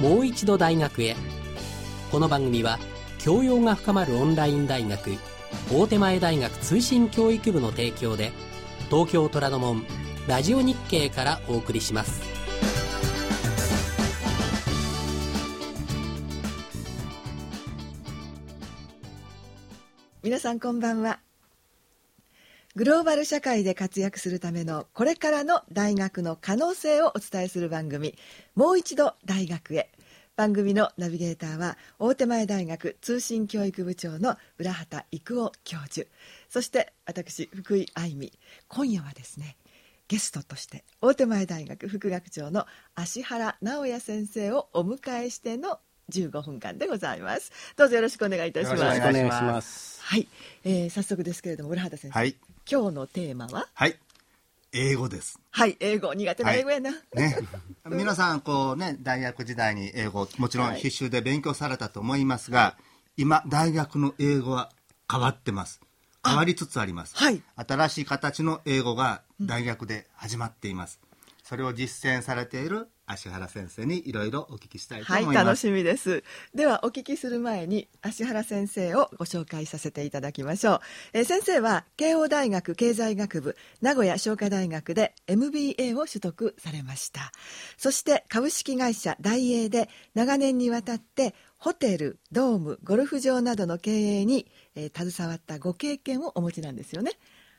もう一度大学へ。この番組は教養が深まるオンライン大学大手前大学通信教育部の提供で東京虎ノ門ラジオ日経からお送りします。皆さんこんばんは。グローバル社会で活躍するためのこれからの大学の可能性をお伝えする番組もう一度大学へ。番組のナビゲーターは大手前大学通信教育部長の浦畑育夫教授。そして私福井愛美。今夜はですねゲストとして大手前大学副学長の芦原直也先生をお迎えしての15分間でございます。どうぞよろしくお願いいたします。よろしくお願いします。はい、えー、早速ですけれども浦畑先生、はい、今日のテーマは？はい。英語です。はい英語苦手な英語やな、はい、ね。皆さんこうね大学時代に英語もちろん必修で勉強されたと思いますが、はい、今大学の英語は変わってます。変わりつつあります、はい、新しい形の英語が大学で始まっています、うん、それを実践されている芦原先生にいろいろお聞きしたいと思います。はい楽しみです。ではお聞きする前に芦原先生をご紹介させていただきましょう、えー、先生は慶応大学経済学部名古屋商科大学で MBA を取得されました。そして株式会社大英で長年にわたってホテルドームゴルフ場などの経営に、えー、携わったご経験をお持ちなんですよね。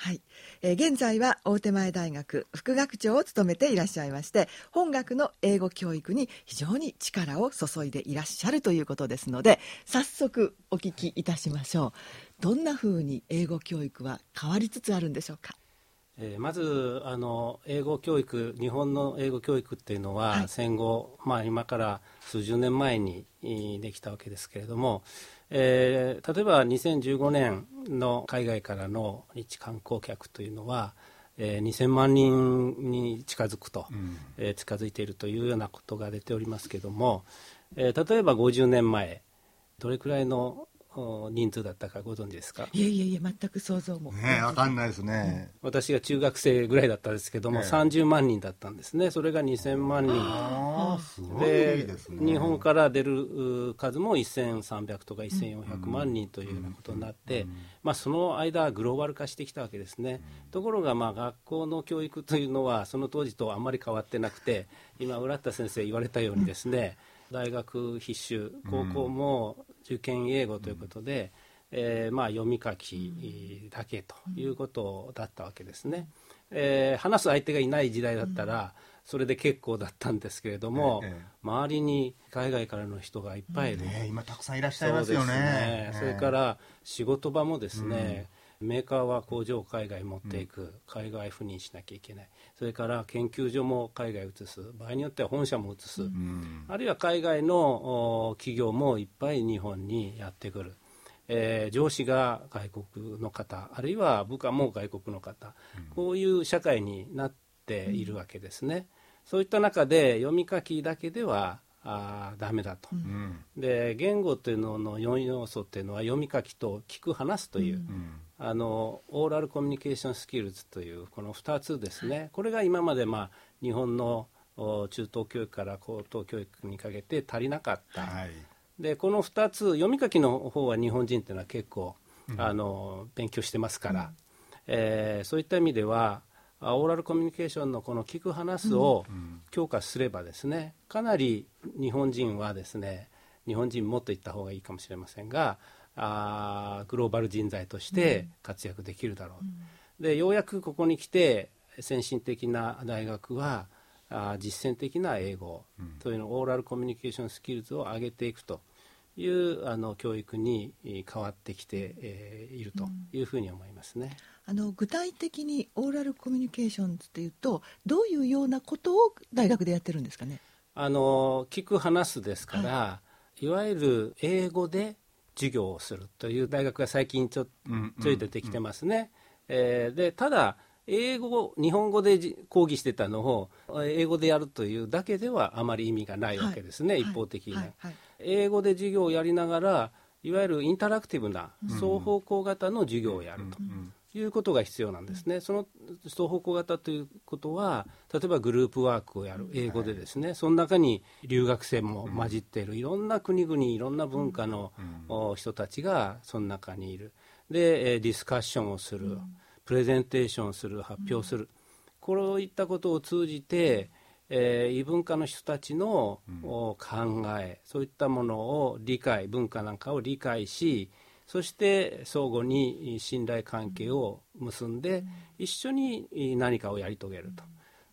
はい、えー、現在は大手前大学副学長を務めていらっしゃいまして本学の英語教育に非常に力を注いでいらっしゃるということですので早速お聞きいたしましょう。どんなふうに英語教育は変わりつつあるんでしょうか？えー、まずあの英語教育日本の英語教育っていうのは、はい、戦後、まあ、今から数十年前にできたわけですけれども、えー、例えば2015年の海外からの日観光客というのは、えー、2000万人に近づくと、うん、えー、近づいているというようなことが出ておりますけれども、えー、例えば50年前どれくらいの人数だったかご存知ですか？いやいやいや全く想像も。ね分かんないですね、うん、私が中学生ぐらいだったんですけども、ね、30万人だったんですね。それが2000万人。あすごいですね。日本から出る数も1300とか1400万人というようなことになって、うん。うん、まあ、その間グローバル化してきたわけですね、ところがまあ学校の教育というのはその当時とあんまり変わってなくて今浦田先生言われたようにですね、大学必修高校も受験英語ということで、うん、えー、まあ、読み書きだけということだったわけですね、えー、話す相手がいない時代だったら、それで結構だったんですけれども、ええ、周りに海外からの人がいっぱいいる、ね、今たくさんいらっしゃいますよね。そ、ね、それから仕事場もですね、メーカーは工場を海外持っていく、海外赴任しなきゃいけない。それから研究所も海外移す。場合によっては本社も移す、うん、あるいは海外の企業もいっぱい日本にやってくる、えー、上司が外国の方あるいは部下も外国の方、うん、こういう社会になっているわけですね。そういった中で読み書きだけではあダメだと、うん、で言語というのの4要素っていうのは読み書きと聞く話すという、うん、あのオーラルコミュニケーションスキルズというこの2つですね。これが今まで、まあ、日本の中等教育から高等教育にかけて足りなかった、はい、でこの2つ読み書きの方は日本人っていうのは結構、うん、あの勉強してますから、うん、えー、そういった意味ではオーラルコミュニケーションのこの聞く話すを強化すればですねかなり日本人はですね日本人もっと言った方がいいかもしれませんがあグローバル人材として活躍できるだろう、うん、でようやくここに来て先進的な大学はあ実践的な英語、うん、というのオーラルコミュニケーションスキルズを上げていくというあの教育に変わってきて、えー、いるというふうに思いますね。あの具体的にオーラルコミュニケーションっていうとどういうようなことを大学でやってるんですかね？あの聞く話すですから、はい、いわゆる英語で授業をするという大学が最近ちょ,、ちょい出てきてますね。えー、でただ英語日本語で講義してたのを英語でやるというだけではあまり意味がないわけですね、はい、一方的に、は。い。はい、英語で授業をやりながらいわゆるインタラクティブな双方向型の授業をやるということが必要なんですね、その双方向型ということは、例えばグループワークをやる、英語でですね、その中に留学生も混じっている、いろんな国々、いろんな文化の、人たちがその中にいる、で、ディスカッションをする、プレゼンテーションする、発表する、こういったことを通じて、えー、異文化の人たちの、考えそういったものを理解文化なんかを理解しそして相互に信頼関係を結んで、一緒に何かをやり遂げると。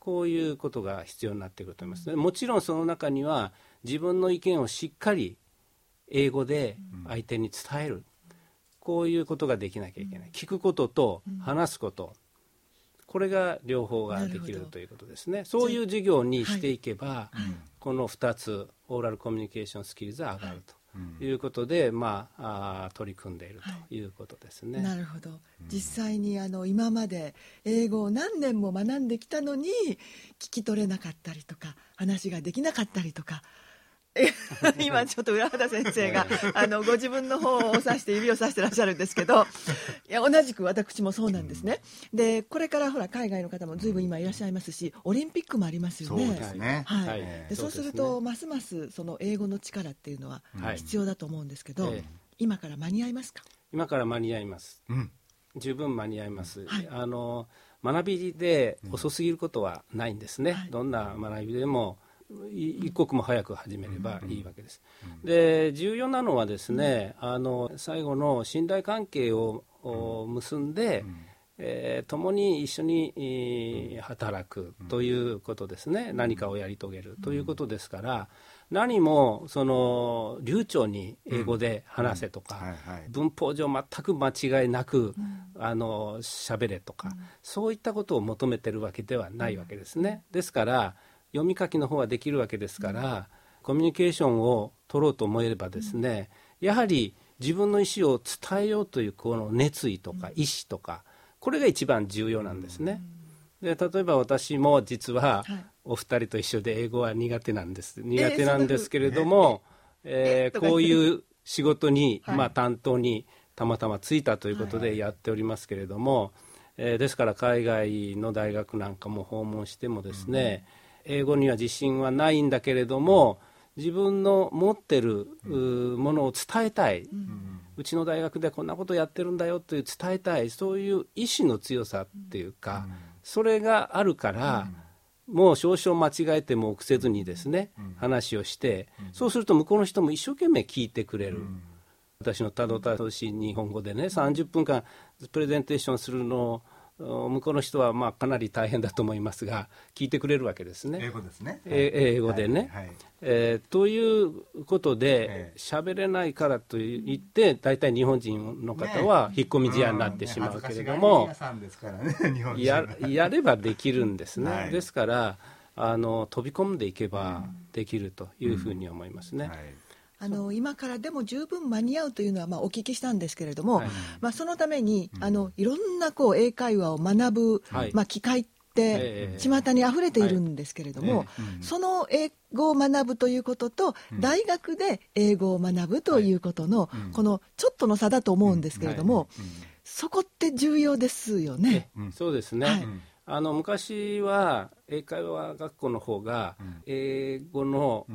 こういうことが必要になってくると思います、ね、もちろんその中には自分の意見をしっかり英語で相手に伝える、こういうことができなきゃいけない、聞くことと話すこと、これが両方ができるということですね。そういう授業にしていけば、はい、この2つオーラルコミュニケーションスキルズは上がると。いうことで、まあ、あ取り組んでいるということですね。はい、なるほど。実際にあの今まで英語を何年も学んできたのに聞き取れなかったりとか話ができなかったりとか 今ちょっと浦和田先生が あのご自分の方を指して指を指してらっしゃるんですけど いや同じく私もそうなんですね、でこれからほら海外の方もずいぶん今いらっしゃいますしオリンピックもありますよね。そうですね。はい、でそうするとますますその英語の力っていうのは必要だと思うんですけど、今から間に合いますか？今から間に合います、うん、十分間に合います、はい、あの学びで遅すぎることはないんですね、どんな学びでも一刻も早く始めればいいわけです。で重要なのはですねあの最後の信頼関係を結んで、えー、共に一緒に働くということですね、何かをやり遂げるということですから、何もその流暢に英語で話せとか、文法上全く間違いなく、あの喋れとか、そういったことを求めてるわけではないわけですね。ですから読み書きの方はできるわけですから、コミュニケーションを取ろうと思えればですね、やはり自分の意思を伝えようというこの熱意とか意思とか、これが一番重要なんですね。で例えば私も実はお二人と一緒で英語は苦手なんです。苦手なんですけれども、えー、こういう仕事に、まあ、担当にたまたまついたということでやっておりますけれども、えー、ですから海外の大学なんかも訪問してもですね、うん英語には自信はないんだけれども自分の持ってるものを伝えたい、うん、うちの大学でこんなことやってるんだよという伝えたい。そういう意志の強さっていうか、うん、それがあるから、うん、もう少々間違えても臆せずにですね、話をして、そうすると向こうの人も一生懸命聞いてくれる。私のたどたどしい日本語でね30分間プレゼンテーションするのを向こうの人はまあかなり大変だと思いますが聞いてくれるわけですね。英語ですね。英語でね。はいはい、えー、ということで喋、れないからといって大体日本人の方は引っ込み思案になってしまうけれども、ややればできるんですね。はい、ですからあの飛び込んでいけばできるというふうに思いますね。あの今からでも十分間に合うというのはまあお聞きしたんですけれども、はい、まあ、そのために、あのいろんなこう英会話を学ぶ、はい、まあ、機会って巷にあふれているんですけれども、その英語を学ぶということと、大学で英語を学ぶということの、このちょっとの差だと思うんですけれども、そこって重要ですよね。そうですね、あの昔は英会話学校の方が英語の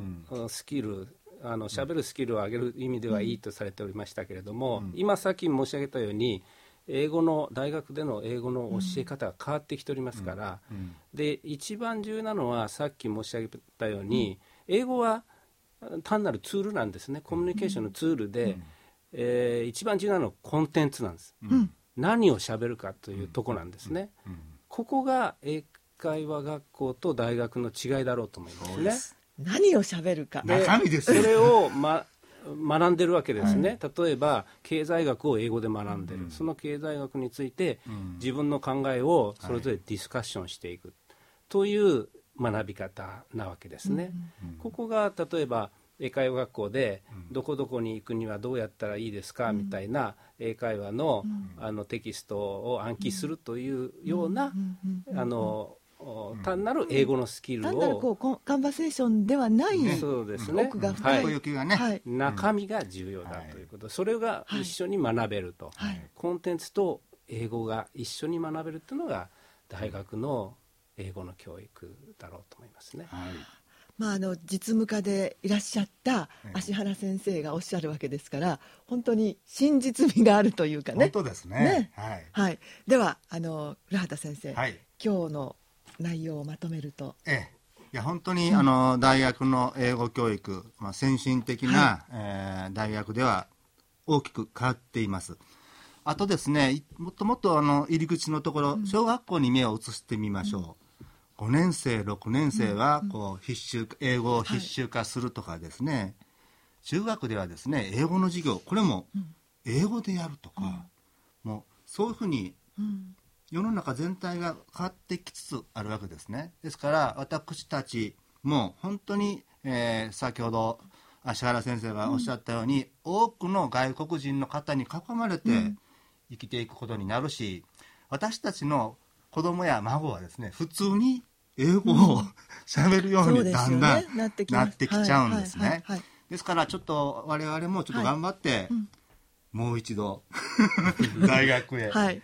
スキルあの喋るスキルを上げる意味ではいいとされておりましたけれども、うん、今さっき申し上げたように英語の大学での英語の教え方が変わってきておりますから、うん、で一番重要なのはさっき申し上げたように、英語は単なるツールなんですね。コミュニケーションのツールで、うん、えー、一番重要なのはコンテンツなんです、うん、何を喋るかというとこなんですね、ここが英会話学校と大学の違いだろうと思いますね。何を喋るか。中身ですそれを、ま、学んでるわけですね、はい、例えば経済学を英語で学んでる、うん、その経済学について、自分の考えをそれぞれディスカッションしていく、という学び方なわけですね、うん、ここが例えば英会話学校でどこどこに行くにはどうやったらいいですかみたいな英会話のあのテキストを暗記するというようなあの単なる英語のスキルを、単なるこうカンバセーションではない、ね、そうですね。奥が深い、はい、中身が重要だということ、それが一緒に学べると、はい、コンテンツと英語が一緒に学べるっていうのが大学の英語の教育だろうと思いますね。はい。まあ、あの実務家でいらっしゃった芦原先生がおっしゃるわけですから本当に真実味があるというかね。本当ですね。ね。はい。はい、ではあの古畑先生、はい。今日の内容をまとめると。ええ。いや本当に、あの大学の英語教育、まあ、先進的な、えー大学では大きく変わっています。あとですねいもっともっとあの入り口のところ、小学校に目を移してみましょう、5年生6年生はこう必修英語を必修化するとかですね、中学ではですね英語の授業これも英語でやるとか、もうそういうふうにうん世の中全体が変わってきつつあるわけですね。ですから私たちも本当に、えー先ほど芦原先生がおっしゃったように、多くの外国人の方に囲まれて生きていくことになるし、私たちの子供や孫はですね普通に英語を喋るようにだんだんなってきます。なってきちゃうんですね。はいはいはいはい。ですからちょっと我々もちょっと頑張って、うん。もう一度 大学へ、はい。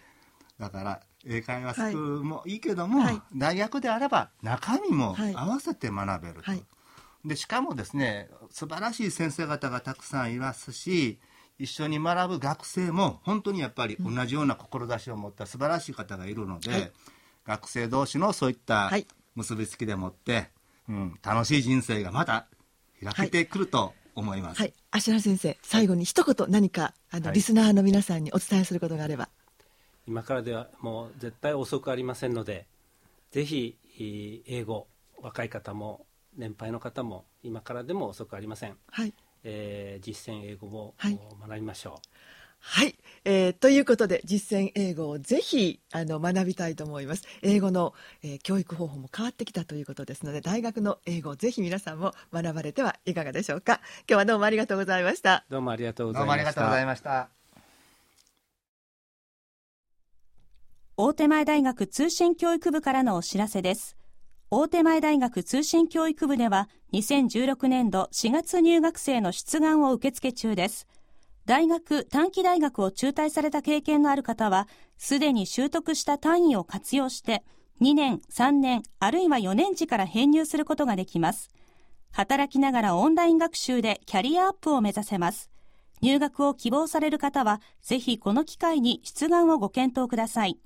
だから英会話スクールもいいけども、はい。大学であれば中身もはい。合わせて学べると、はい。でしかもですね素晴らしい先生方がたくさんいますし一緒に学ぶ学生も本当にやっぱり同じような志を持った素晴らしい方がいるので、はい。学生同士のそういったはい。結びつきでもって、うん、楽しい人生がまた開けてくると思います。はい、芦原先生最後に一言何かあの、はい。リスナーの皆さんにお伝えすることがあれば今からではもう絶対遅くありませんのでぜひえー英語若い方も年配の方も今からでも遅くありません、はい。えー実践英語をはい。学びましょう、はい、えーということで実践英語をぜひあの学びたいと思います。英語の、えー教育方法も変わってきたということですので大学の英語をぜひ皆さんも学ばれてはいかがでしょうか。今日はどうもありがとうございました。どうもありがとうございました。大手前大学通信教育部からのお知らせです。大手前大学通信教育部では2016年度4月入学生の出願を受付中です。大学、短期大学を中退された経験のある方は、すでに習得した単位を活用して、2年、3年、あるいは4年時から編入することができます。働きながらオンライン学習でキャリアアップを目指せます。入学を希望される方は、ぜひこの機会に出願をご検討ください。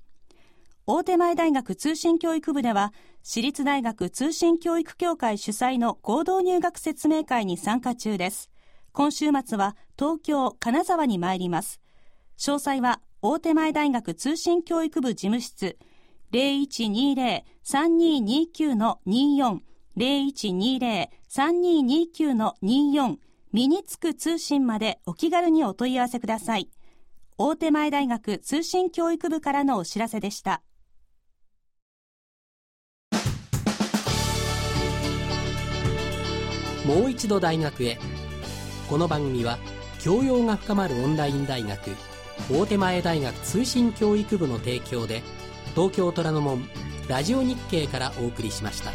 大手前大学通信教育部では、私立大学通信教育協会主催の合同入学説明会に参加中です。今週末は東京、金沢に参ります。詳細は大手前大学通信教育部事務室0120-3229-24 0120-3229-24身につく通信までお気軽にお問い合わせください。大手前大学通信教育部からのお知らせでした。もう一度大学へこの番組は教養が深まるオンライン大学大手前大学通信教育部の提供で東京虎ノ門ラジオ日経からお送りしました。